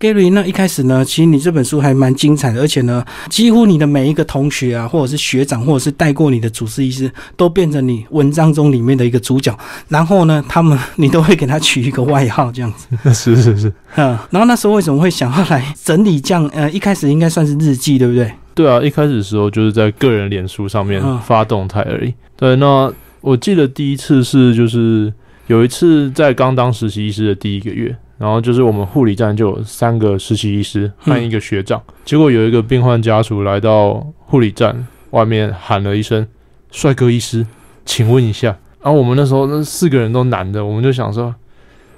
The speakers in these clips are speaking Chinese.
Gary，那一开始呢，其实你这本书还蛮精彩的，而且呢，几乎你的每一个同学啊，或者是学长，或者是带过你的主治医师，都变成你文章中里面的一个主角。然后呢，他们你都会给他取一个外号，这样子。是是是，嗯。然后那时候为什么会想要来整理这样？呃，一开始应该算是日记，对不对？对啊，一开始的时候就是在个人脸书上面发动态而已。对，那我记得第一次是就是有一次在刚当实习医师的第一个月。然后就是我们护理站就有三个实习医师和一个学长，结果有一个病患家属来到护理站外面喊了一声“帅哥医师，请问一下”，然后我们那时候那四个人都男的，我们就想说，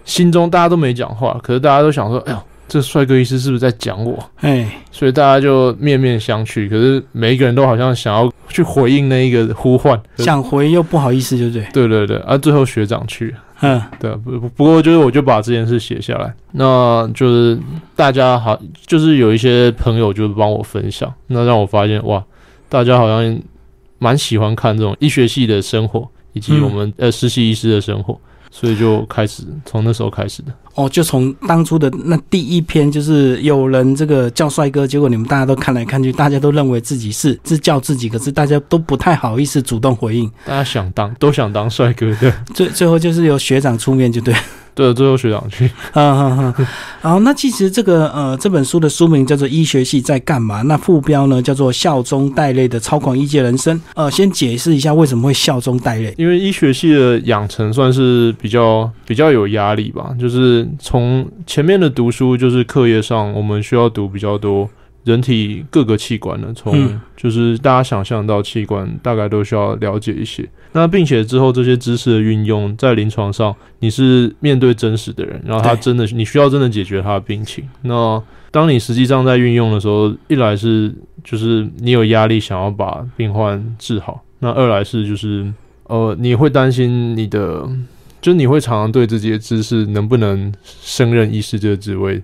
心中大家都没讲话，可是大家都想说，哎呦，这帅哥医师是不是在讲我？哎，所以大家就面面相觑，可是每一个人都好像想要去回应那一个呼唤，想回又不好意思，对不对？对对对，啊，最后学长去。嗯，对，不不过就是我就把这件事写下来，那就是大家好，就是有一些朋友就帮我分享，那让我发现哇，大家好像蛮喜欢看这种医学系的生活，以及我们呃实习医师的生活。所以就开始从那时候开始的哦，就从当初的那第一篇，就是有人这个叫帅哥，结果你们大家都看来看去，大家都认为自己是是叫自己，可是大家都不太好意思主动回应。大家想当都想当帅哥，对，最最后就是由学长出面，就对。对，最后学长去。嗯嗯嗯。好，那其实这个呃，这本书的书名叫做《医学系在干嘛》，那副标呢叫做《笑中带泪的超狂医界人生》。呃，先解释一下为什么会笑中带泪。因为医学系的养成算是比较比较有压力吧，就是从前面的读书，就是课业上我们需要读比较多。人体各个器官呢，从就是大家想象到器官，大概都需要了解一些。那并且之后这些知识的运用在临床上，你是面对真实的人，然后他真的你需要真的解决他的病情。那当你实际上在运用的时候，一来是就是你有压力想要把病患治好，那二来是就是呃你会担心你的，就你会常常对自己的知识能不能胜任医师这个职位。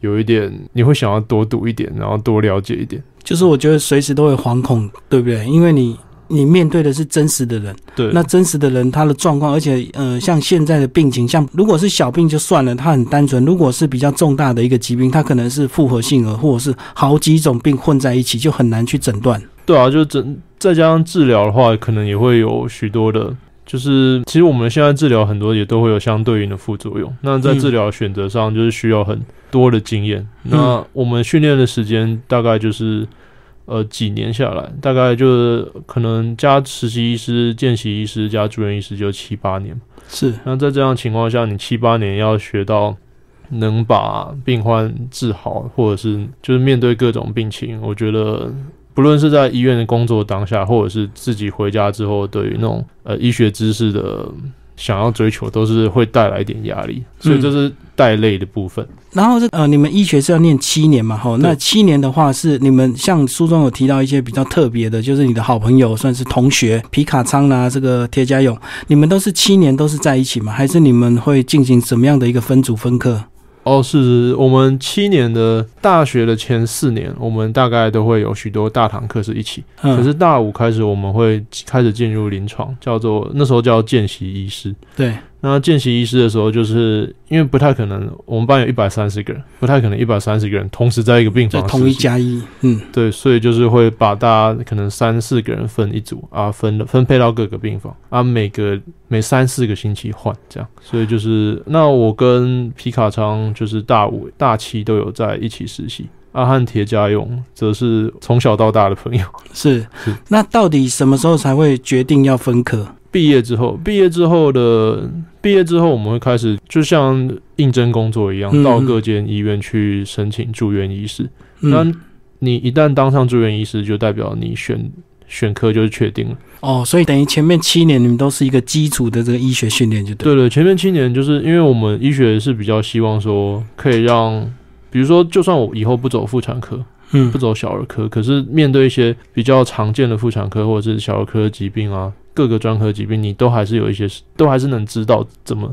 有一点，你会想要多读一点，然后多了解一点。就是我觉得随时都会惶恐，对不对？因为你你面对的是真实的人，对，那真实的人他的状况，而且呃，像现在的病情，像如果是小病就算了，他很单纯；如果是比较重大的一个疾病，他可能是复合性的，或者是好几种病混在一起，就很难去诊断。对啊，就诊再加上治疗的话，可能也会有许多的。就是其实我们现在治疗很多也都会有相对应的副作用。那在治疗选择上，就是需要很多的经验。那我们训练的时间大概就是呃几年下来，大概就是可能加实习医师、见习医师加住院医师就七八年。是。那在这样情况下，你七八年要学到能把病患治好，或者是就是面对各种病情，我觉得。不论是在医院的工作当下，或者是自己回家之后，对于那种呃医学知识的想要追求，都是会带来一点压力，所以这是带累的部分。然后这呃，你们医学是要念七年嘛？哈，那七年的话是你们像书中有提到一些比较特别的，就是你的好朋友算是同学皮卡昌啦，这个铁家勇，你们都是七年都是在一起吗？还是你们会进行什么样的一个分组分科？哦，是我们七年的大学的前四年，我们大概都会有许多大堂课是一起。可是大五开始，我们会开始进入临床，叫做那时候叫见习医师。对。那见习医师的时候，就是因为不太可能，我们班有一百三十个人，不太可能一百三十个人同时在一个病房。同一加一，嗯，对，所以就是会把大家可能三四个人分一组啊，分分配到各个病房啊，每个每三四个星期换这样。所以就是那我跟皮卡昌就是大五大七都有在一起实习，阿汉铁家勇则是从小到大的朋友。是 是，那到底什么时候才会决定要分科？毕业之后，毕业之后的毕业之后，我们会开始就像应征工作一样，到各间医院去申请住院医师。那你一旦当上住院医师，就代表你选选科就是确定了。哦，所以等于前面七年你们都是一个基础的这个医学训练，就对。对对，前面七年就是因为我们医学是比较希望说可以让，比如说，就算我以后不走妇产科，嗯，不走小儿科，可是面对一些比较常见的妇产科或者是小儿科疾病啊。各个专科疾病，你都还是有一些，都还是能知道怎么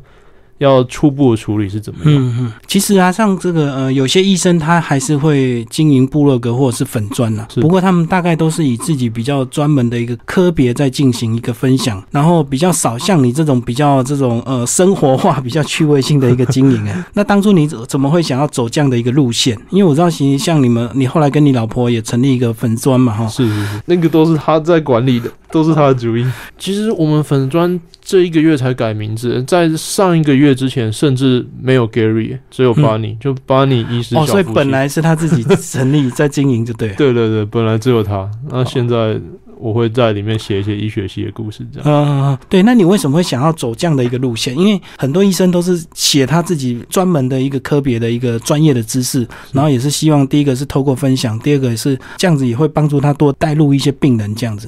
要初步的处理是怎么样。嗯嗯，其实啊，像这个呃，有些医生他还是会经营部落格或者是粉砖呐、是不过他们大概都是以自己比较专门的一个科别在进行一个分享，然后比较少像你这种比较这种呃生活化、比较趣味性的一个经营啊。那当初你怎怎么会想要走这样的一个路线？因为我知道，其实像你们，你后来跟你老婆也成立一个粉砖嘛，哈。是是是，那个都是他在管理的，都是他的主意。其实我们粉砖这一个月才改名字，在上一个月之前甚至没有 Gary，只有巴尼，就巴尼医师哦，所以本来是他自己成立在经营，就对。对对对，本来只有他，那现在我会在里面写一些医学系的故事，这样。嗯，对，那你为什么会想要走这样的一个路线？因为很多医生都是写他自己专门的一个科别的一个专业的知识，然后也是希望第一个是透过分享，第二个也是这样子也会帮助他多带入一些病人这样子。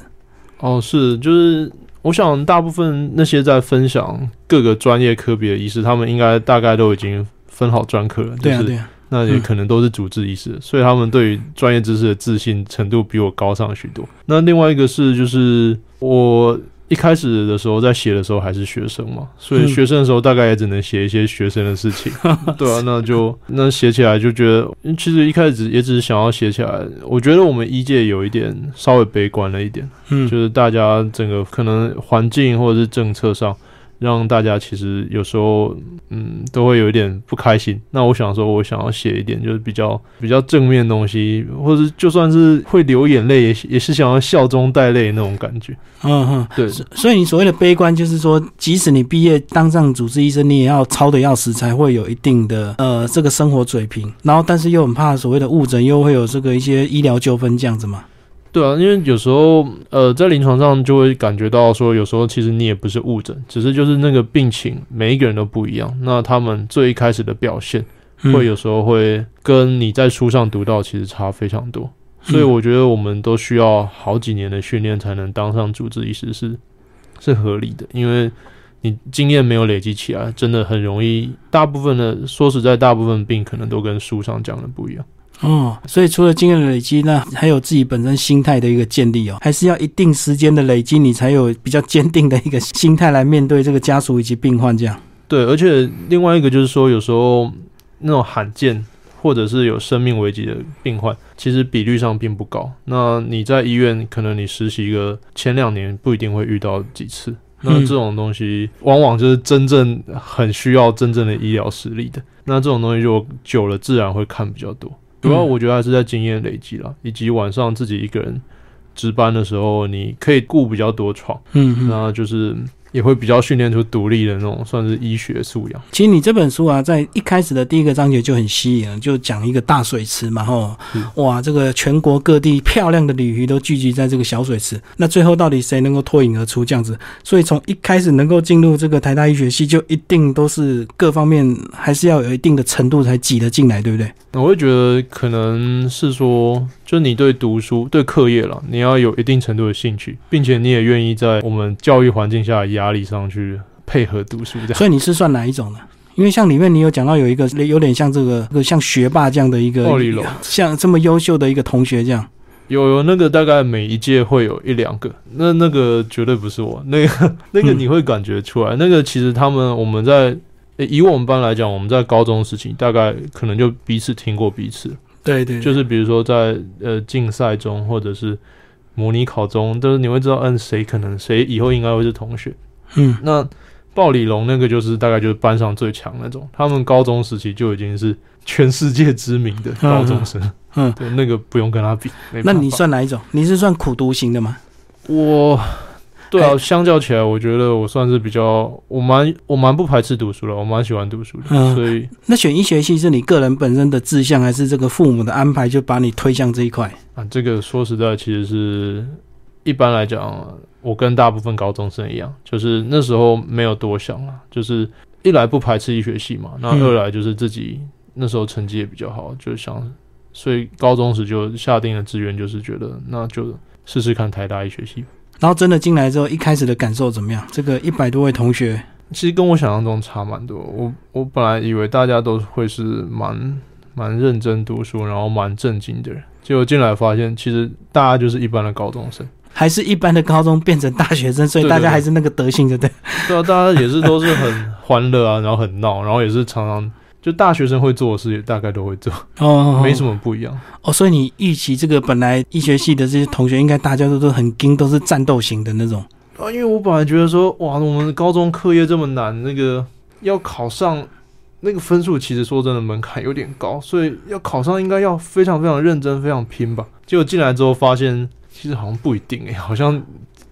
哦，是，就是我想大部分那些在分享各个专业科别的医师，他们应该大概都已经分好专科了，对是对啊，那也可能都是主治医师，所以他们对于专业知识的自信程度比我高上许多。那另外一个是，就是我一开始的时候在写的时候还是学生嘛，所以嗯学生的时候大概也只能写一些学生的事情，对啊，那就那写起来就觉得，嗯其实一开始也只是想要写起来。我觉得我们一届有一点稍微悲观了一点，嗯，就是大家整个可能环境或者是政策上，让大家其实有时候嗯都会有一点不开心。那我想说，我想要写一点就是比较比较正面的东西，或者是就算是会流眼泪，也是也是想要笑中带泪那种感觉。嗯哼。对，所以你所谓的悲观，就是说，即使你毕业当上主治医生，你也要操的要死，才会有一定的呃这个生活水平。然后，但是又很怕所谓的误诊，又会有这个一些医疗纠纷这样子嘛。对啊，因为有时候呃在临床上就会感觉到说，有时候其实你也不是误诊，只是就是那个病情每一个人都不一样，那他们最一开始的表现。嗯会有时候会跟你在书上读到其实差非常多，所以嗯我觉得我们都需要好几年的训练才能当上主治医师是是合理的，因为你经验没有累积起来，真的很容易。大部分的说实在，大部分病可能都跟书上讲的不一样。哦，所以除了经验的累积，那还有自己本身心态的一个建立哦，还是要一定时间的累积，你才有比较坚定的一个心态来面对这个家属以及病患这样。对，而且另外一个就是说，有时候那种罕见或者是有生命危机的病患，其实比率上并不高。那你在医院，可能你实习个前两年不一定会遇到几次。那嗯这种东西往往就是真正很需要真正的医疗实力的。那这种东西就久了，自然会看比较多。主要我觉得还是在经验累积啦，以及晚上自己一个人值班的时候，你可以顾比较多床，嗯嗯。那就是也会比较训练出独立的那种算是医学素养。其实你这本书啊，在一开始的第一个章节就很吸引了，就讲一个大水池嘛，吼，哇，这个全国各地漂亮的鲤鱼都聚集在这个小水池，那最后到底谁能够脱颖而出这样子？所以从一开始能够进入这个台大医学系，就一定都是各方面还是要有一定的程度才挤得进来，对不对？我会觉得可能是说，就你对读书、对课业了，你要有一定程度的兴趣，并且你也愿意在我们教育环境下的压力上去配合读书，这样。所以你是算哪一种呢？因为像里面你有讲到有一个有点像这个这个像学霸这样的一个像这么优秀的一个同学这样，有有那个大概每一届会有一两个，那那个绝对不是我，那个 那个你会感觉出来，那个其实他们我们在。诶以我们班来讲，我们在高中时期大概可能就彼此听过彼此，对对，就是比如说在呃竞赛中或者是模拟考中，都是你会知道，嗯，谁可能谁以后应该会是同学。嗯那暴李龙那个就是大概就是班上最强那种，他们高中时期就已经是全世界知名的高中生，嗯，对，那个不用跟他比。那你算哪一种？你是算苦读型的吗？我。对啊，哎相较起来，我觉得我算是比较，我蛮我蛮不排斥读书的，我蛮喜欢读书的，嗯所以那选医学系是你个人本身的志向，还是这个父母的安排就把你推向这一块？啊，这个说实在，其实是一般来讲，我跟大部分高中生一样，就是那时候没有多想啊，就是一来不排斥医学系嘛，那嗯二来就是自己那时候成绩也比较好，就想，所以高中时就下定了志愿，就是觉得那就试试看台大医学系。然后真的进来之后，一开始的感受怎么样？这个一百多位同学，其实跟我想象中差蛮多。我我本来以为大家都会是蛮蛮认真读书，然后蛮正经的人，结果进来发现，其实大家就是一般的高中生。还是一般的高中变成大学生，所以大家还是那个德性，对不对？对啊，大家也是都是很欢乐啊，然后很闹，然后也是常常就大学生会做的事，也大概都会做，哦，没什么不一样。哦，所以你预期这个本来医学系的这些同学，应该大家都都很精，都是战斗型的那种。啊，因为我本来觉得说，哇，我们高中课业这么难，那个要考上那个分数，其实说真的门槛有点高，所以要考上应该要非常非常认真、非常拼吧。结果进来之后发现，其实好像不一定诶、好像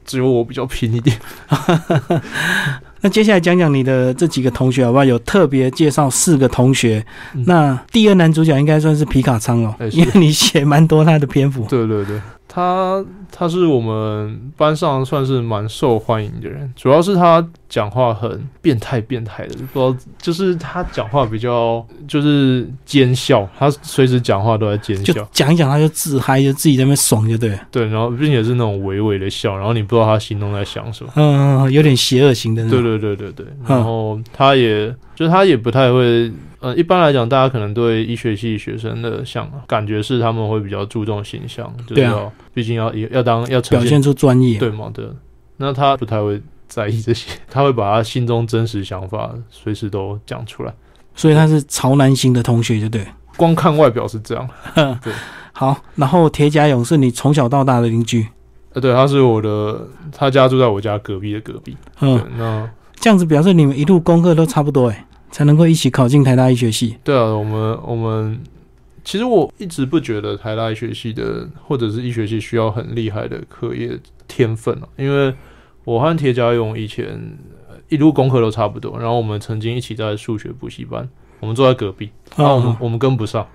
只有我比较拼一点。那接下来讲讲你的这几个同学好不好？有特别介绍四个同学。嗯那第二男主角应该算是皮卡仓哦，因为你写蛮多他的篇幅。对对对，他他是我们班上算是蛮受欢迎的人，主要是他讲话很变态变态的，不知道就是他讲话比较就是奸笑，他随时讲话都在奸笑。讲一讲他就自嗨，就自己在那边爽，就对了。对，然后并且是那种微微的笑，然后你不知道他心中在想什么。嗯，有点邪恶型的那对种。对对对对，然后他也就是他也不太会，呃，一般来讲，大家可能对医学系学生的想感觉是他们会比较注重形象，就是对毕竟要要当要表现出专业。对吗对，那他不太会在意这些，他会把他心中真实想法随时都讲出来。所以他是潮男型的同学，就对。光看外表是这样，对好，然后铁甲勇是你从小到大的邻居。呃，对，他是我的，他家住在我家隔壁的隔壁。嗯，，那这样子表示你们一路功课都差不多哎，才能够一起考进台大医学系。对啊，我们我们其实我一直不觉得台大医学系的或者是医学系需要很厉害的课业天分啊，因为我和铁家勇以前呃一路功课都差不多，然后我们曾经一起在数学补习班，我们坐在隔壁，然后我们哦，我们跟不上，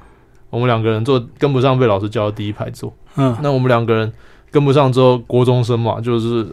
我们两个人坐跟不上，被老师叫到第一排坐。嗯，那我们两个人跟不上之后，国中生嘛，就是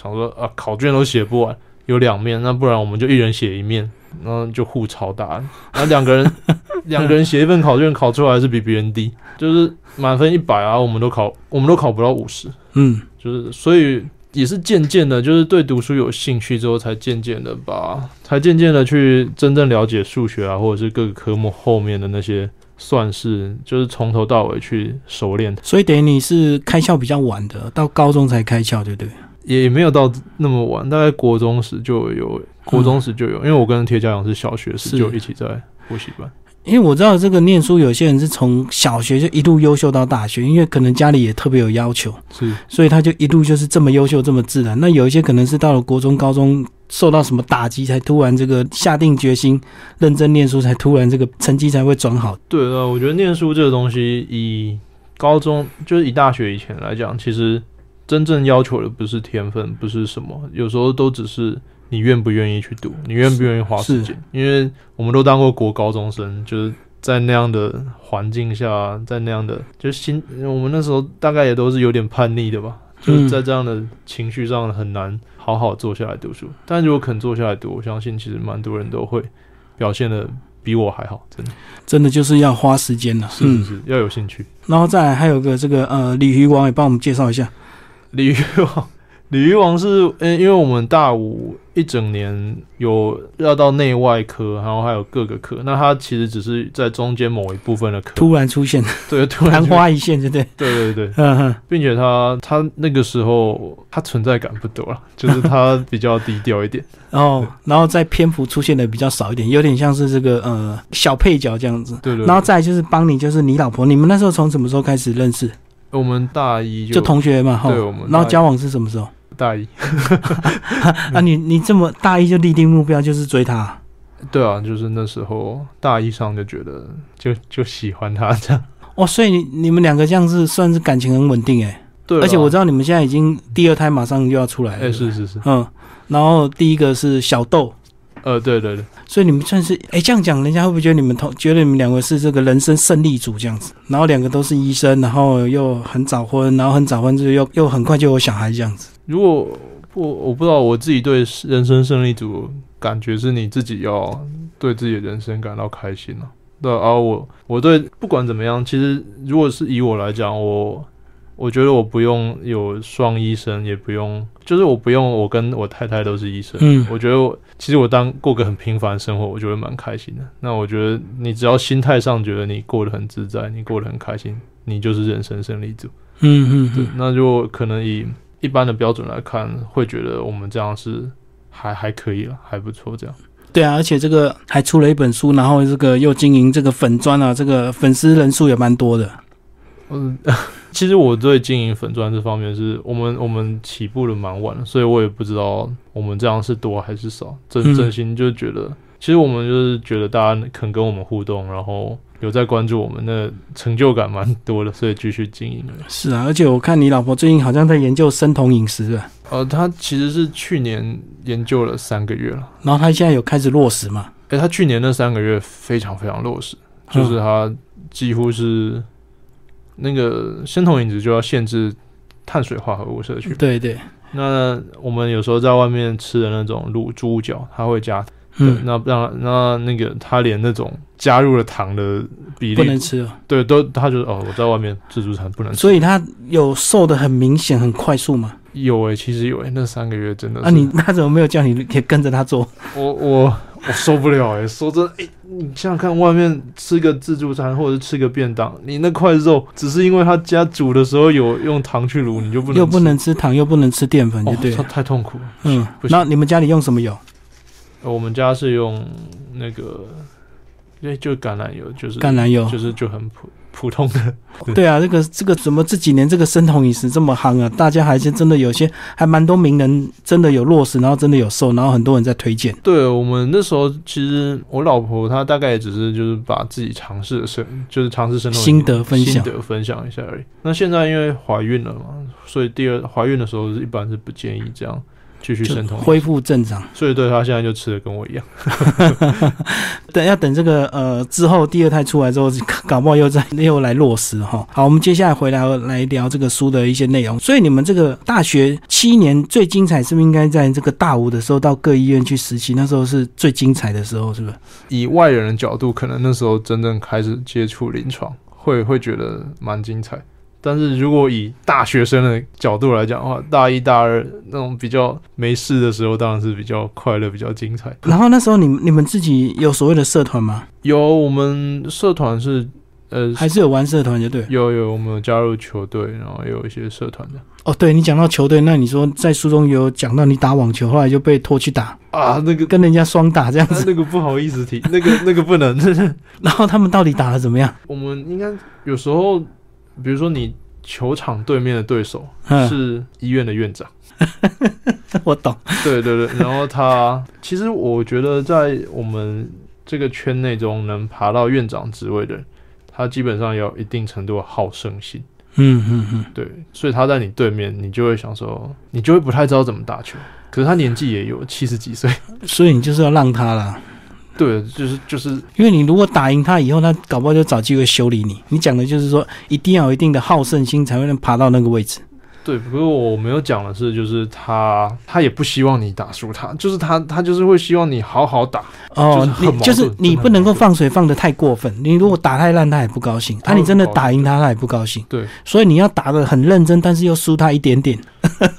想说啊，考卷都写不完，有两面，那不然我们就一人写一面，然后就互抄答案。然后两个人 两个人写一份考卷，考出来是比别人低，就是满分一百啊，我们都考我们都考不到五十，嗯，就是所以。也是渐渐的，就是对读书有兴趣之后，才渐渐的把，才渐渐的去真正了解数学啊，或者是各个科目后面的那些算式，就是从头到尾去熟练所以等于你是开窍比较晚的，到高中才开窍，对不对？也也没有到那么晚，大概国中时就有，国中时就有，因为我跟铁甲阳是小学时是就一起在补习班。因为我知道这个念书，有些人是从小学就一路优秀到大学，因为可能家里也特别有要求，是，所以他就一路就是这么优秀，这么自然。那有一些可能是到了国中、高中受到什么打击，才突然这个下定决心认真念书，才突然这个成绩才会转好。对啊，我觉得念书这个东西，以高中就是以大学以前来讲，其实真正要求的不是天分，不是什么，有时候都只是你愿不愿意去读，你愿不愿意花时间。因为我们都当过国高中生，就是在那样的环境下，在那样的就是心，我们那时候大概也都是有点叛逆的吧，就是在这样的情绪上很难好好坐下来读书。但如果肯坐下来读，我相信其实蛮多人都会表现的比我还好，真的真的就是要花时间了。是是是，要有兴趣。然后再来还有个这个呃鲤鱼王也帮我们介绍一下。鲤鱼王，鲤鱼王是，嗯、因为我们大五一整年有要到内外科，然后还有各个科，那他其实只是在中间某一部分的科，突然出现，对，突然昙，花一现，对不 对？对对对，嗯哼，并且他他那个时候他存在感不多了，就是他比较低调一点，然后然后在篇幅出现的比较少一点，有点像是这个呃小配角这样子。对对对。然后再就是帮你，就是你老婆，你们那时候从什么时候开始认识？我们大一就同学嘛，哈。对我们然后交往是什么时候？大一，啊，你你这么大一就立定目标就是追她，对啊，就是那时候大一上就觉得就就喜欢她这样，哦，所以你你们两个这样是算是感情很稳定哎。对啊，而且我知道你们现在已经第二胎马上就要出来了。哎、是是是，嗯，然后第一个是小豆，呃，对对对。所以你们算是哎这样讲，人家会不会觉得你们同觉得你们两个是这个人生胜利组这样子？然后两个都是医生，然后又很早婚，然后很早婚就又又很快就有小孩这样子。如果不，我不知道我自己对人生胜利组感觉是你自己要对自己的人生感到开心了、对啊，而我我对不管怎么样，其实如果是以我来讲，我我觉得我不用有双医生，也不用，就是我不用我跟我太太都是医生。嗯我觉得我其实我当过个很平凡的生活，我觉得蛮开心的。那我觉得你只要心态上觉得你过得很自在，你过得很开心，你就是人生胜利组。嗯嗯对，，那如果可能以一般的标准来看，会觉得我们这样是还还可以了，还不错这样。对啊，而且这个还出了一本书，然后这个又经营这个粉砖啊，这个粉丝人数也蛮多的。嗯，其实我对经营粉砖这方面是我们我们起步的蛮晚的，所以我也不知道我们这样是多还是少。真嗯真心就觉得，其实我们就是觉得大家肯跟我们互动，然后有在关注我们，那成就感蛮多的，所以继续经营了。是啊，而且我看你老婆最近好像在研究生酮饮食啊，呃，她其实是去年研究了三个月了，然后她现在有开始落实嘛？诶，她去年那三个月非常非常落实，就是她几乎是那个生酮饮食就要限制碳水化合物摄取。对对，那我们有时候在外面吃的那种卤猪脚，它会加，嗯，那让那那个他连那种加入了糖的比例不能，吃了，对，都他就哦，我在外面自助餐不能吃。所以他有瘦的很明显、很快速嘛？有诶、其实有诶、那三个月真的是，啊，你 他怎么没有叫你也跟着他做？我我我受不了诶、说真的，诶、你想想看，外面吃个自助餐或者是吃个便当，你那块肉只是因为他家煮的时候有用糖去卤，你就不能又不能吃糖，又不能吃淀粉，就哦，对了。太太痛苦了。嗯，那你们家里用什么油？呃我们家是用那个，因为就橄榄油，就是橄榄油。就是就很普普通的。对 对啊，这个这个怎么这几年这个生酮饮食这么夯啊？大家还是真的有些还蛮多名人真的有落实，然后真的有瘦，然后很多人在推荐。对我们那时候，其实我老婆她大概也只是就是把自己尝试的生，就是尝试生酮心得分享心得分享一下而已。那现在因为怀孕了嘛，所以第二怀孕的时候是一般是不建议这样继续就生酮，恢复正常。所以对他现在就吃的跟我一样。等要等这个呃之后第二胎出来之后，搞不好又再又来落实哈。好，我们接下来回来来聊这个书的一些内容。所以你们这个大学七年最精彩，是不是应该在这个大五的时候到各医院去实习？那时候是最精彩的时候，是不是？以外人的角度，可能那时候真正开始接触临床，会会觉得蛮精彩。但是如果以大学生的角度来讲的话，大一、大二那种比较没事的时候，当然是比较快乐、比较精彩。然后那时候你你们自己有所谓的社团吗？有我们社团是呃，还是有玩社团就对。有有我们有加入球队，然后也有一些社团的哦，对你讲到球队，那你说在书中有讲到你打网球，后来就被拖去打，啊，那个。跟人家双打这样子。那个不好意思提，那个那个不能。然后他们到底打的怎么样？我们应该有时候，比如说你球场对面的对手嗯，是医院的院长。我懂。对对对，然后他其实我觉得在我们这个圈内中能爬到院长职位的人，他基本上要有一定程度的好胜心。嗯嗯嗯，对，所以他在你对面，你就会想说，你就会不太知道怎么打球。可是他年纪也有七十几岁，所以你就是要让他啦，对，就是就是因为你如果打赢他以后，他搞不好就找机会修理你。你讲的就是说，一定要有一定的好胜心，才会能爬到那个位置。对。不过我没有讲的是，就是他他也不希望你打输他，就是他他就是会希望你好好打。哦就是，你就是你不能够放水放的太过分。你如果打太烂，他也不高兴；啊，他你真的打赢他，他也不高兴。对，所以你要打的很认真，但是又输他一点点。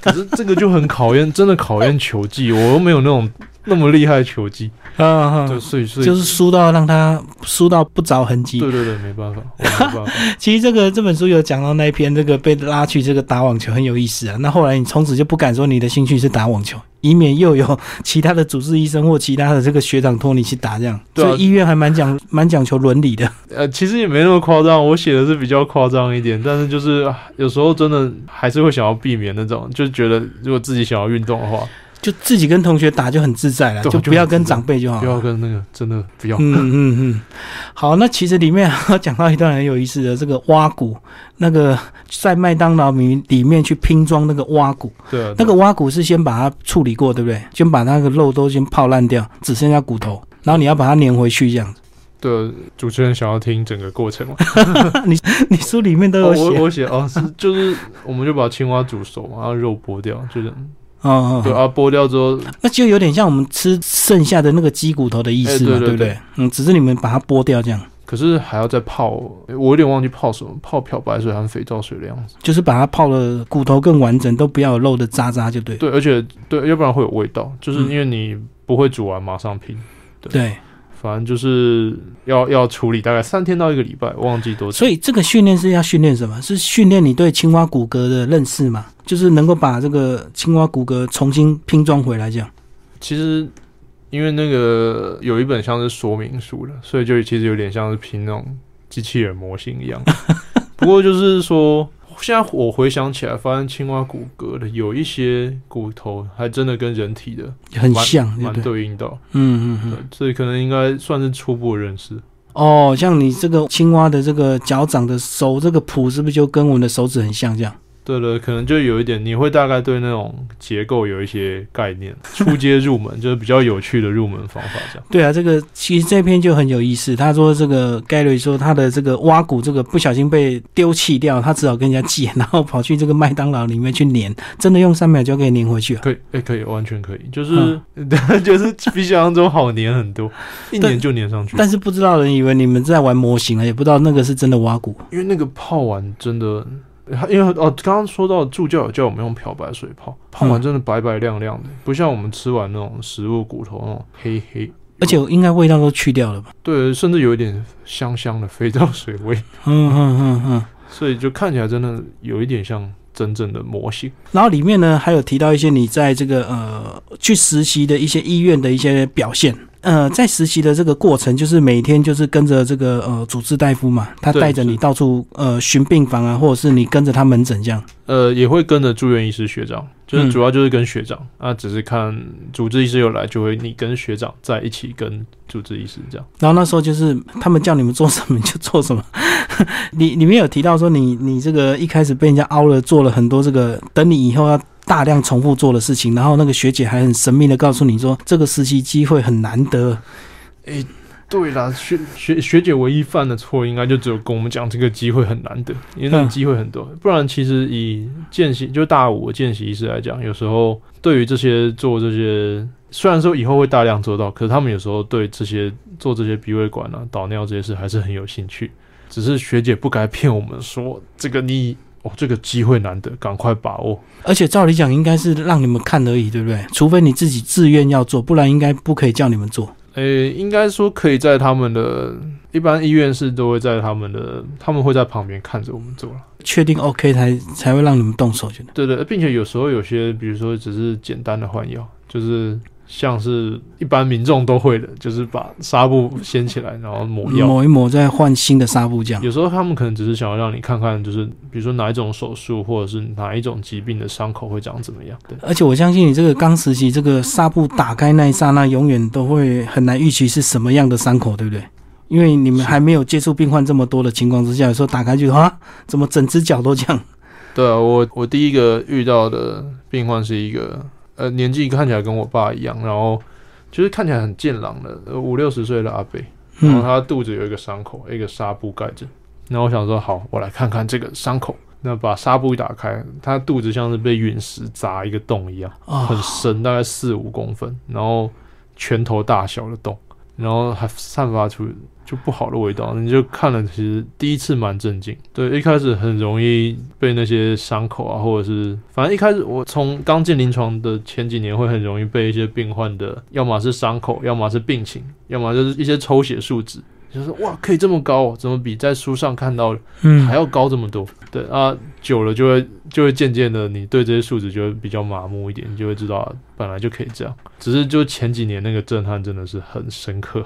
可是这个就很考验，真的考验球技。我又没有那种那么厉害的球技，啊对，所以所以就是输到让他输到不着痕迹。对对对，没办法，没办法。其实这个这本书有讲到那一篇，这个被拉去这个打网球很有意思啊。那后来你从此就不敢说你的兴趣是打网球，以免又有其他的主治医生或其他的这个学长托你去打这样。对啊所以医院还蛮讲 蛮讲求伦理的。呃，其实也没那么夸张，我写的是比较夸张一点，但是就是啊有时候真的还是会想要避免那种，就觉得如果自己想要运动的话，就自己跟同学打就很自在了，就不要跟长辈就好。不要跟那个真的不要。嗯嗯嗯，好，那其实里面还讲到一段很有意思的，这个蛙骨，那个在麦当劳里里面去拼装那个蛙骨，对啊，那个蛙骨是先把它处理过，对不对？先把那个肉都先泡烂掉，只剩下骨头，然后你要把它粘回去，这样子。对主持人想要听整个过程吗？你你书里面都哦有写，我我写哦，是就是我们就把青蛙煮熟，然后肉剥掉，就是哦对啊，剥掉之后，那就有点像我们吃剩下的那个鸡骨头的意思嘛，哎对对不对？嗯，只是你们把它剥掉，这样可是还要再泡，我有点忘记泡什么，泡漂白水和肥皂水的样子。就是把它泡的骨头更完整，都不要有肉的渣渣，就对。对，而且对，要不然会有味道，就是嗯因为你不会煮完马上拼。对，反正就是要要处理大概三天到一个礼拜，忘记多久。所以这个训练是要训练什么？是训练你对青蛙骨骼的认识嘛？就是能够把这个青蛙骨骼重新拼装回来，这样。其实因为那个有一本像是说明书的，所以就其实有点像是拼那种机器人模型一样。不过就是说，现在我回想起来，发现青蛙骨骼的有一些骨头还真的跟人体的很像，蛮对？应到，嗯嗯嗯。对，所以可能应该算是初步认识。哦，像你这个青蛙的这个脚掌的手这个蹼，是不是就跟我们的手指很像？这样。对了，可能就有一点，你会大概对那种结构有一些概念，初阶入门就是比较有趣的入门方法，这样。对啊，这个其实这篇就很有意思。他说这个盖瑞说他的这个挖骨这个不小心被丢弃掉，他只好跟人家借，然后跑去这个麦当劳里面去粘，真的用三秒就可以粘回去了。可以，哎、可以，完全可以，就是，就是比想象中好粘很多，一粘就粘上去。但是不知道的人以为你们在玩模型了，也不知道那个是真的挖骨。因为那个泡完真的，因为哦，刚刚说到助教有叫我们用漂白水泡，泡完真的白白亮亮的，不像我们吃完那种食物骨头那种黑黑，而且应该味道都去掉了吧？对，甚至有一点香香的肥皂水味，嗯嗯嗯嗯。所以就看起来真的有一点像真正的模型。然后里面呢还有提到一些你在这个呃去实习的一些医院的一些表现。呃，在实习的这个过程，就是每天就是跟着这个呃主治大夫嘛，他带着你到处呃巡病房啊，或者是你跟着他门诊这样。呃，也会跟着住院医师学长，就是嗯主要就是跟学长、啊，只是看主治医师有来，就会你跟学长在一起跟主治医师这样。然后那时候就是他们叫你们做什么 就做什么。你里面有提到说你你这个一开始被人家凹了，做了很多这个等你以后要大量重复做的事情，然后那个学姐还很神秘的告诉你说这个实习机会很难得。诶对啦，学学学姐唯一犯的错，应该就只有跟我们讲这个机会很难得，因为那个嗯机会很多。不然其实以见习就大五的见习医师来讲，有时候对于这些做这些，虽然说以后会大量做到，可是他们有时候对这些做这些鼻胃管啊、导尿这些事还是很有兴趣。只是学姐不该骗我们说这个你哦，这个机会难得，赶快把握。而且照理讲应该是让你们看而已，对不对？除非你自己自愿要做，不然应该不可以叫你们做。诶、应该说可以在他们的一般医院是都会在他们的，他们会在旁边看着我们做了。确定 OK 才才会让你们动手，觉得。对对，并且有时候有些，比如说只是简单的换药，就是像是一般民众都会的，就是把纱布掀起来，然后抹药。抹一抹，再换新的纱布，这样。有时候他们可能只是想要让你看看，就是比如说哪一种手术或者是哪一种疾病的伤口会长怎么样。对，而且我相信你这个刚实习，这个纱布打开那一刹那，永远都会很难预期是什么样的伤口，对不对？因为你们还没有接触病患这么多的情况之下，有时候打开就啊，怎么整只脚都这样？对啊，我我第一个遇到的病患是一个呃年纪看起来跟我爸一样，然后就是看起来很健朗的呃五六十岁的阿伯，然后嗯，他肚子有一个伤口，一个纱布盖着。然后我想说，好，我来看看这个伤口。那把纱布一打开，他肚子像是被陨石砸一个洞一样，很哦，深，大概四五公分，然后拳头大小的洞，然后还散发出就不好的味道。你就看了，其实第一次蛮震惊。对，一开始很容易被那些伤口啊，或者是反正一开始我从刚进临床的前几年，会很容易被一些病患的，要么是伤口，要么是病情，要么就是一些抽血数值。就是哇，可以这么高、哦，怎么比在书上看到还，要高这么多？对啊，久了就会就会渐渐的，你对这些数值就会比较麻木一点，你就会知道、啊、本来就可以这样。只是就前几年那个震撼真的是很深刻。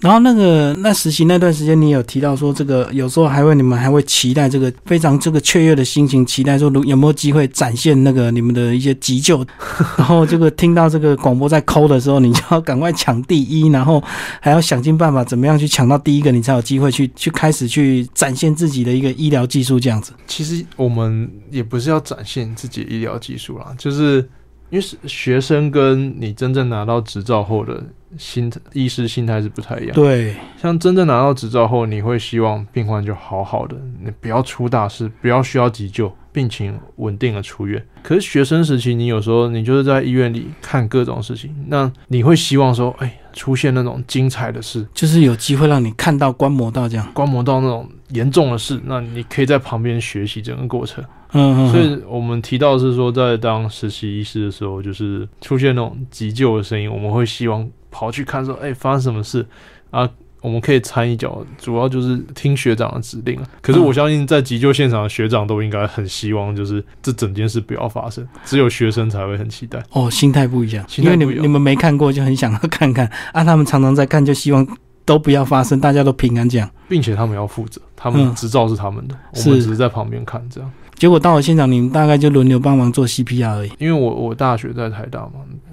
然后那个那实习那段时间，你有提到说，这个有时候还会你们还会期待这个非常这个雀跃的心情，期待说如有没有机会展现那个你们的一些急救。然后这个听到这个广播在抠的时候，你就要赶快抢第一，然后还要想尽办法怎么样去抢到第一个，你才有机会去去开始去展现自己的一个医疗技术这样子。其实我们也不是要展现自己医疗技术啦，就是因为学生跟你真正拿到执照后的心医师心态是不太一样。对，像真正拿到执照后，你会希望病患就好好的，你不要出大事，不要需要急救，病情稳定的出院。可是学生时期，你有时候你就是在医院里看各种事情，那你会希望说，哎，出现那种精彩的事，就是有机会让你看到观摩到这样。观摩到那种严重的事，那你可以在旁边学习整个过程。嗯嗯，所以我们提到的是说，在当实习医师的时候，就是出现那种急救的声音，我们会希望跑去看说，哎、发生什么事啊？我们可以掺一脚，主要就是听学长的指令啊。可是我相信在急救现场的学长都应该很希望，就是这整件事不要发生，只有学生才会很期待。哦，心态不一样，因为你们你们没看过，就很想要看看 啊。他们常常在看，就希望都不要发生，大家都平安这样。并且他们要负责，他们嗯执照是他们的，我们只是在旁边看这样。结果到了现场，你们大概就轮流帮忙做 CPR 而已。因为我我大学在台大嘛，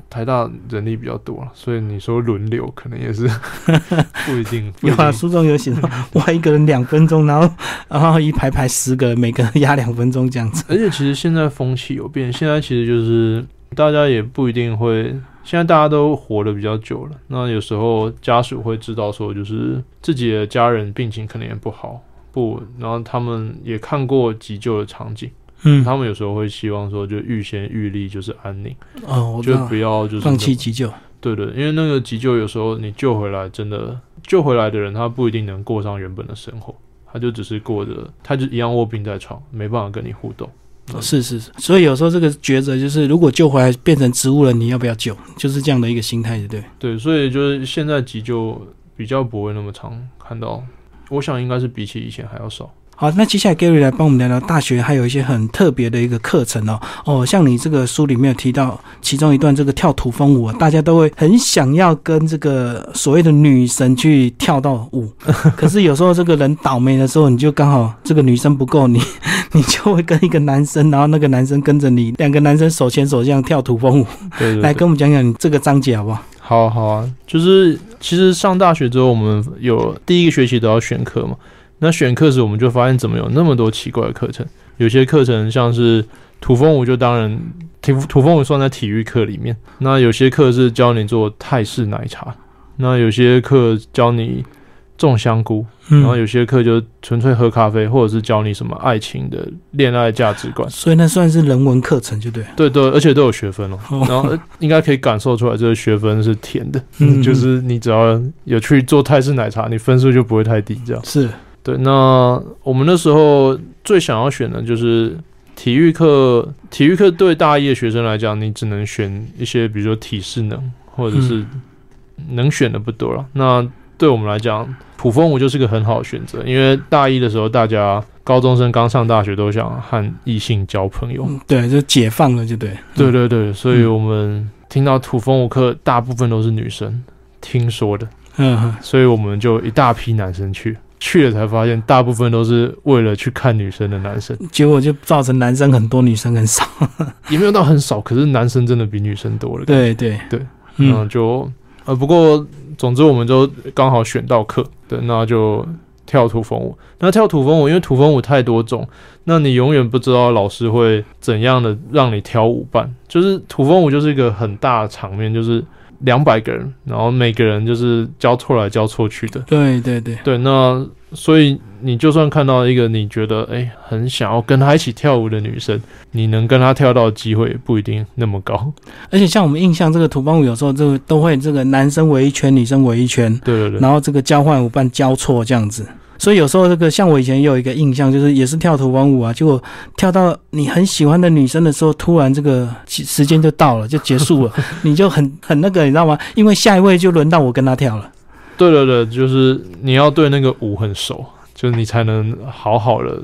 台大人力比较多了，所以你说轮流可能也是 不一定。有啊，书中有写说，哇，一个人两分钟，然后然后一排排十个人，每个人压两分钟这样子。而且其实现在风气有变，现在其实就是大家也不一定会，现在大家都活得比较久了，那有时候家属会知道说，就是自己的家人病情可能也不好，不稳，然后他们也看过急救的场景，嗯，他们有时候会希望说，就预先预立就是安宁，哦，就不，要就是放弃急救。对对，因为那个急救有时候你救回来，真的救回来的人他不一定能过上原本的生活，他就只是过着，他就一样卧病在床，没办法跟你互动。哦是是是，所以有时候这个抉择就是，如果救回来变成植物人，你要不要救？就是这样的一个心态，对对？对，所以就是现在急救比较不会那么常看到，我想应该是比起以前还要少。好，那接下来 Gary 来帮我们聊聊大学还有一些很特别的一个课程哦。哦，像你这个书里面有提到其中一段这个跳土风舞啊，大家都会很想要跟这个所谓的女神去跳到舞，可是有时候这个人倒霉的时候，你就刚好这个女生不够你，你就会跟一个男生，然后那个男生跟着你，两个男生手牵手这样跳土风舞。对对对，来跟我们讲讲你这个章节好不好？好啊好啊，就是其实上大学之后，我们有第一个学期都要选课嘛。那选课时，我们就发现怎么有那么多奇怪的课程。有些课程像是土风舞，就当然土土风舞算在体育课里面。那有些课是教你做泰式奶茶，那有些课教你种香菇，然后嗯，有些课就纯粹喝咖啡，或者是教你什么爱情的恋爱价值观。所以那算是人文课程，就对。对对，而且都有学分哦。哦然后呃 应该可以感受出来，这个学分是甜的。嗯 就是你只要有去做泰式奶茶，你分数就不会太低。这样是，对。那我们那时候最想要选的就是体育课。体育课对大一的学生来讲，你只能选一些，比如说体适能，或者是能选的不多了。那对我们来讲，普风舞就是个很好的选择，因为大一的时候，大家高中生刚上大学都想和异性交朋友。嗯对，就解放了，就对。对对对，所以我们听到土风舞课大部分都是女生，听说的。嗯哼，所以我们就一大批男生去，去了才发现大部分都是为了去看女生的男生，结果就造成男生很多，女生很少。也没有到很少，可是男生真的比女生多了。，对对对，嗯嗯，就呃，不过总之我们就刚好选到课，对，那就跳土风舞。那跳土风舞，因为土风舞太多种，那你永远不知道老师会怎样的让你挑舞伴。就是土风舞就是一个很大的场面，就是两百个人，然后每个人就是交错来交错去的。对对对，对，那所以你就算看到一个你觉得哎、很想要跟她一起跳舞的女生，你能跟她跳到的机会也不一定那么高。而且像我们印象，这个土邦舞有时候这个都会这个男生围一圈，女生围一圈，对对对，然后这个交换舞伴交错这样子。所以有时候这个像我以前也有一个印象，就是也是跳土邦舞啊，结果跳到你很喜欢的女生的时候，突然这个时时间就到了，就结束了，你就很很那个，你知道吗？因为下一位就轮到我跟她跳了。对对对，就是你要对那个舞很熟，就是你才能好好的。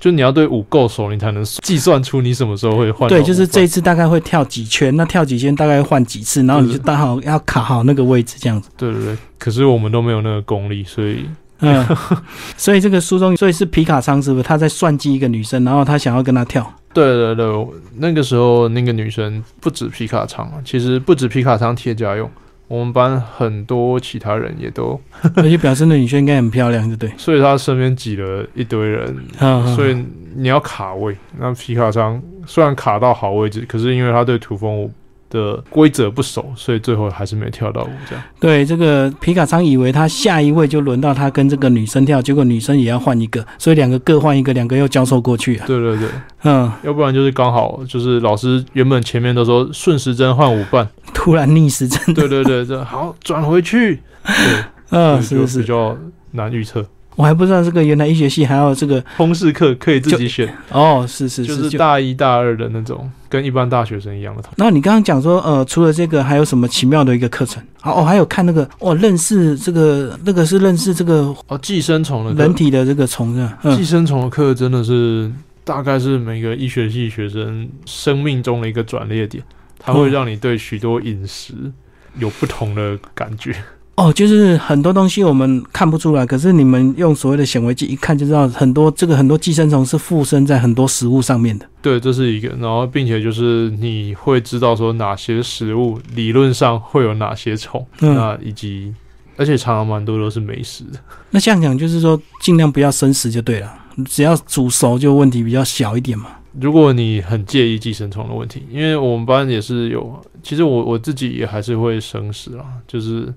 就你要对舞够熟，你才能计算出你什么时候会换对，就是这一次大概会跳几圈，那跳几圈大概换几次，然后你就刚好要卡好那个位置这样子。对对对，可是我们都没有那个功力，所以嗯，所以这个书中，所以是皮卡仓是不是？他在算计一个女生，然后他想要跟她跳。对对对，那个时候那个女生不止皮卡仓啊，其实不止皮卡仓贴家用，我们班很多其他人也都，而且表示那女生应该很漂亮，对不对？所以她身边挤了一堆人，嗯，所以你要卡位。那皮卡仓虽然卡到好位置，可是因为他对土风舞的规则不熟，所以最后还是没跳到舞。这样对这个皮卡仓以为他下一位就轮到他跟这个女生跳，结果女生也要换一个，所以两个各换一个，两个又交错过去啊。对对对，嗯，要不然就是刚好就是老师原本前面都说顺时针换舞伴，突然逆时针。对对对，这好转回去，对，嗯，就是比。较难预测。我还不知道这个原来医学系还有这个通识课可以自己选，哦，是是，就是大一大二的那种，跟一般大学生一样的。那你刚刚讲说，呃，除了这个，还有什么奇妙的一个课程？哦，还有看那个，哦，认识这个，那个是认识这个哦，寄生虫的人体的这个虫子。寄生虫的课真的是大概是每个医学系学生生命中的一个转捩点，它会让你对许多饮食有不同的感觉。哦，就是很多东西我们看不出来，可是你们用所谓的显微镜一看就知道，很多这个很多寄生虫是附身在很多食物上面的。对，这是一个，然后并且就是你会知道说哪些食物理论上会有哪些虫，那以及而且常常蛮多都是没食的。那这样讲就是说，尽量不要生食就对了，只要煮熟就问题比较小一点嘛。如果你很介意寄生虫的问题，因为我们班也是有，其实我我自己也还是会生食啊，就是。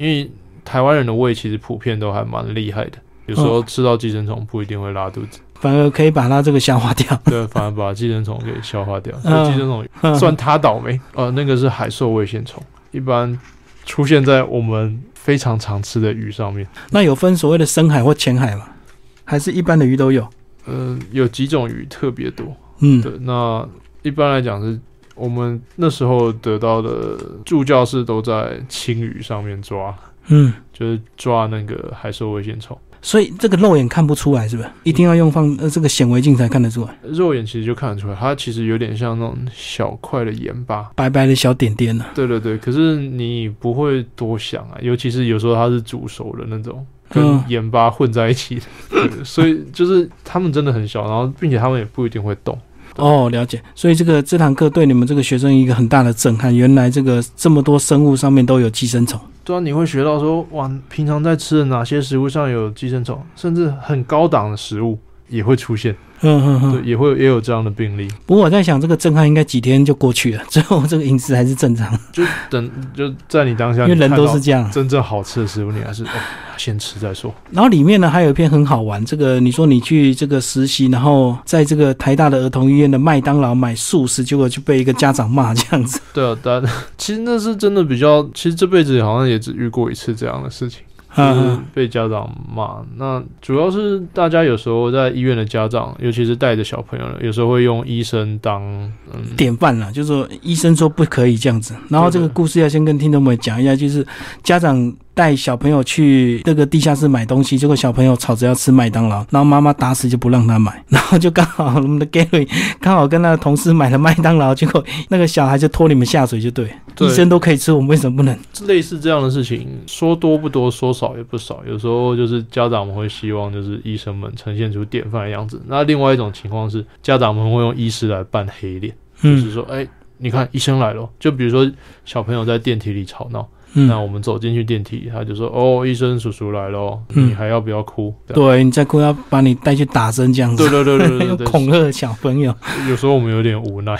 因为台湾人的胃其实普遍都还蛮厉害的，有时候吃到寄生虫不一定会拉肚子，反而可以把它这个消化掉。对，反而把寄生虫给消化掉。寄生虫 算它倒霉。呃，那个是海兽胃线虫，一般出现在我们非常常吃的鱼上面。那有分所谓的深海或浅海吗？还是一般的鱼都有？呃，有几种鱼特别多。嗯，对。那一般来讲是。我们那时候得到的助教是都在青鱼上面抓，嗯，就是抓那个海兽微线虫，所以这个肉眼看不出来，是不是？一定要用放呃这个显微镜才看得出来。肉眼其实就看得出来，它其实有点像那种小块的盐巴，白白的小点点呢。对对对，可是你不会多想啊，尤其是有时候它是煮熟的那种，跟盐巴混在一起的，所以就是它们真的很小，然后并且它们也不一定会动。哦，了解。所以这个这堂课对你们这个学生一个很大的震撼。原来这个这么多生物上面都有寄生虫。对啊，你会学到说，哇，平常在吃的哪些食物上有寄生虫，甚至很高档的食物也会出现。嗯嗯嗯，对，也会也有这样的病例。不过我在想，这个震撼应该几天就过去了，最后这个饮食还是正常。就等就在你当下，因为人都是这样。真正好吃的食物，你还是哦，先吃再说。然后里面呢，还有一篇很好玩。这个你说你去这个实习，然后在这个台大的儿童医院的麦当劳买素食，结果就被一个家长骂这样子。对啊，但 其实那是真的比较，其实这辈子好像也只遇过一次这样的事情。就是被家长骂，那主要是大家有时候在医院的家长，尤其是带着小朋友的，有时候会用医生当典范了，就是说医生说不可以这样子。然后这个故事要先跟听众们讲一下，就是家长。带小朋友去那个地下室买东西，结果小朋友吵着要吃麦当劳，然后妈妈打死就不让他买，然后就刚好我们的 Gary 刚好跟那个同事买了麦当劳，结果那个小孩就拖你们下水，就对，医生都可以吃，我们为什么不能？类似这样的事情，说多不多，说少也不少，有时候就是家长们会希望就是医生们呈现出典范的样子，那另外一种情况是家长们会用医师来扮黑脸，就是说，哎，你看医生来了，就比如说小朋友在电梯里吵闹。那我们走进去电梯，他就说：“哦，医生叔叔来了，你还要不要哭？对你再哭要把你带去打针这样子。”对对对对对，恐吓小朋友。有时候我们有点无奈。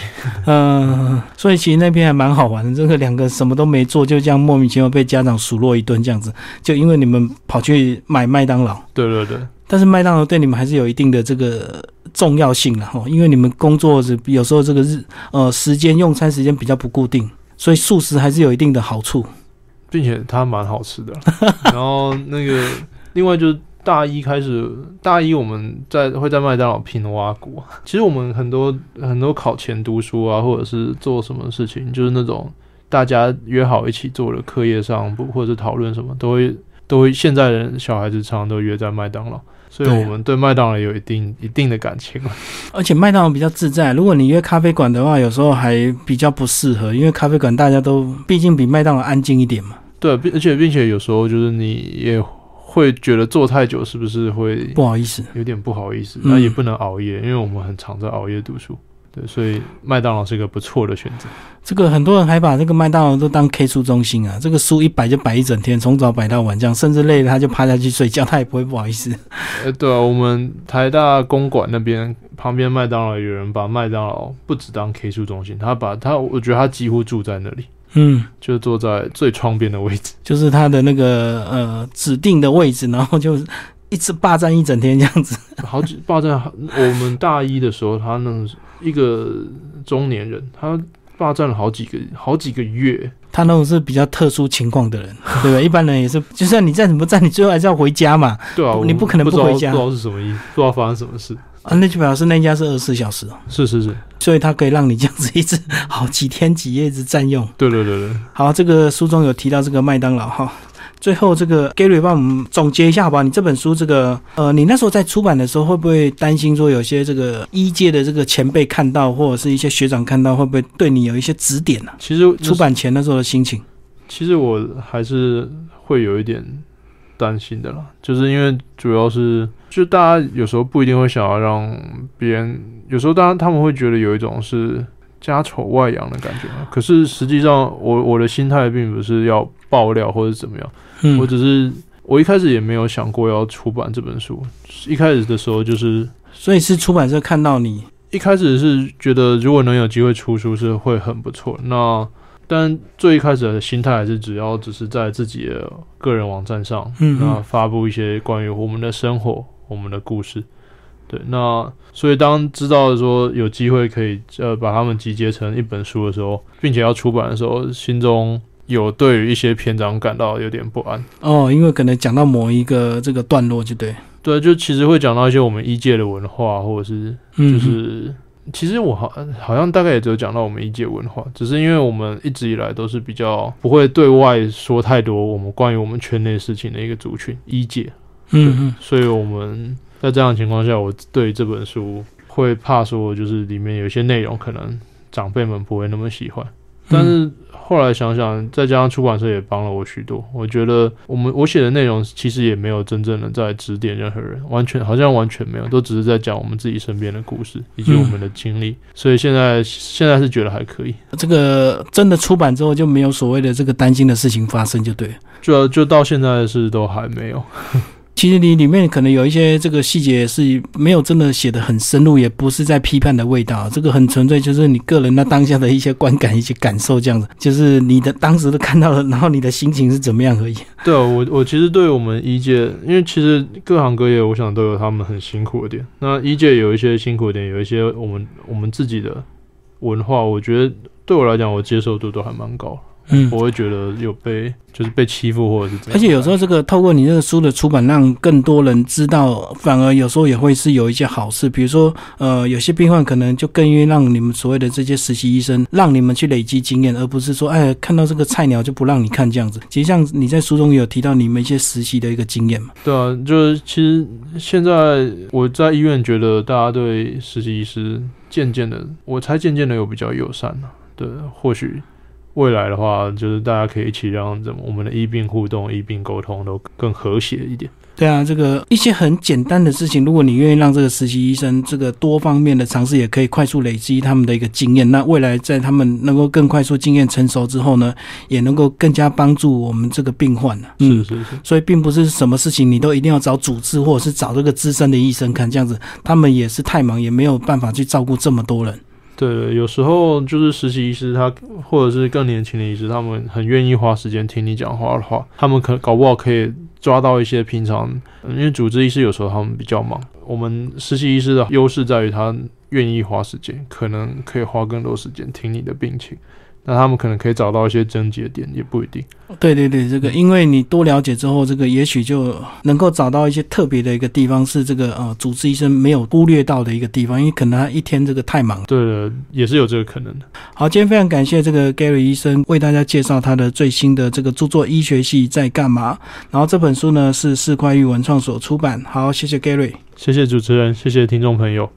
嗯，所以其实那边还蛮好玩的。这个两个什么都没做，就这样莫名其妙被家长数落一顿这样子，就因为你们跑去买麦当劳。对对对。但是麦当劳对你们还是有一定的这个重要性了哈，因为你们工作是有时候这个日呃时间用餐时间比较不固定，所以素食还是有一定的好处。并且它蛮好吃的，然后那个另外就是大一开始，大一我们在会在麦当劳拼挖骨。其实我们很多很多考前读书啊，或者是做什么事情，就是那种大家约好一起做的课业上，不或者是讨论什么，都会都会。现在人小孩子常常都约在麦当劳。所以我们对麦当劳有一定一定的感情 而且麦当劳比较自在。如果你约咖啡馆的话，有时候还比较不适合，因为咖啡馆大家都毕竟比麦当劳安静一点嘛。对，并而且并且有时候就是你也会觉得坐太久是不是会不好意思，有点不好意思。那也不能熬夜，因为我们很常在熬夜读书。对，所以麦当劳是一个不错的选择。这个很多人还把这个麦当劳都当 K 书中心啊，这个书一摆就摆一整天，从早摆到晚，这样甚至累了他就趴下去睡觉，他也不会不好意思。呃，对啊，我们台大公馆那边旁边麦当劳有人把麦当劳不只当 K 书中心，他把他，我觉得他几乎住在那里，嗯，就坐在最窗边的位置，就是他的那个呃指定的位置，然后就一直霸占一整天这样子，好几霸占。我们大一的时候，他那。一个中年人，他霸占了好几个好几个月。他那种是比较特殊情况的人，对吧？一般人也是，就算你再怎么站，你最后还是要回家嘛。对啊，你不可能不回家。不知道是什么意思，不知道发生什么事啊？那就表示那家是二十四小时哦。是是是，所以他可以让你这样子一直好几天几夜一直占用。对对对对。好，这个书中有提到这个麦当劳哈。最后，这个 Gary 帮我们总结一下好不好？你这本书这个，呃，你那时候在出版的时候，会不会担心说有些这个一届的这个前辈看到，或者是一些学长看到，会不会对你有一些指点呢？其实出版前那时候的心情，其实我还是会有一点担心的啦，就是因为主要是，就大家有时候不一定会想要让别人，有时候当然他们会觉得有一种是。家丑外扬的感觉，可是实际上，我我的心态并不是要爆料或者怎么样，嗯，我只是我一开始也没有想过要出版这本书，一开始的时候就是，所以是出版社看到你，一开始是觉得如果能有机会出书是会很不错，那但最一开始的心态还是只要只是在自己的个人网站上，嗯，那发布一些关于我们的生活、我们的故事。对，那所以当知道说有机会可以呃把他们集结成一本书的时候，并且要出版的时候，心中有对于一些篇章感到有点不安。哦，因为可能讲到某一个这个段落就对，对，就其实会讲到一些我们一届的文化，或者是就是其实我好好像大概也只有讲到我们一届文化，只是因为我们一直以来都是比较不会对外说太多我们关于我们圈内事情的一个族群一届，嗯嗯，所以我们。在这样的情况下，我对这本书会怕说，就是里面有些内容可能长辈们不会那么喜欢。但是后来想想，再加上出版社也帮了我许多，我觉得我们我写的内容其实也没有真正的在指点任何人，完全好像完全没有，都只是在讲我们自己身边的故事以及我们的经历。所以现在现在是觉得还可以。这个真的出版之后就没有所谓的这个担心的事情发生，就对。就就到现在是都还没有。其实你里面可能有一些这个细节是没有真的写的很深入，也不是在批判的味道，这个很纯粹，就是你个人那当下的一些观感、一些感受这样子，就是你的当时的看到了，然后你的心情是怎么样而已。对啊我我其实对我们一届，因为其实各行各业，我想都有他们很辛苦的点。那一届有一些辛苦点，有一些我们我们自己的文化，我觉得对我来讲，我接受度都还蛮高。嗯，我会觉得有被就是被欺负或者是怎样。而且有时候这个透过你这个书的出版，让更多人知道，反而有时候也会是有一些好事。比如说，呃，有些病患可能就更愿意让你们所谓的这些实习医生，让你们去累积经验，而不是说，哎，看到这个菜鸟就不让你看这样子。其实像你在书中有提到你们一些实习的一个经验嘛？对啊，就是其实现在我在医院觉得大家对实习医师渐渐的，我才渐渐的有比较友善了。对，或许。未来的话，就是大家可以一起让怎么我们的医病互动、医病沟通都更和谐一点。对啊，这个一些很简单的事情，如果你愿意让这个实习医生这个多方面的尝试，也可以快速累积他们的一个经验。那未来在他们能够更快速经验成熟之后呢，也能够更加帮助我们这个病患呢。是是是。所以并不是什么事情你都一定要找主治或者是找这个资深的医生看，这样子他们也是太忙，也没有办法去照顾这么多人。对，有时候就是实习医师，他或者是更年轻的医师，他们很愿意花时间听你讲话的话，他们可搞不好可以抓到一些平常，因为主治医师有时候他们比较忙，我们实习医师的优势在于他愿意花时间，可能可以花更多时间听你的病情。那他们可能可以找到一些症结点，也不一定。对对对，这个因为你多了解之后，这个也许就能够找到一些特别的一个地方，是这个呃主治医生没有忽略到的一个地方，因为可能他一天这个太忙。对的，也是有这个可能的。好，今天非常感谢这个 Gary 医生为大家介绍他的最新的这个著作《医学系在干嘛》，然后这本书呢是四块玉文创所出版。好，谢谢 Gary，谢谢主持人，谢谢听众朋友。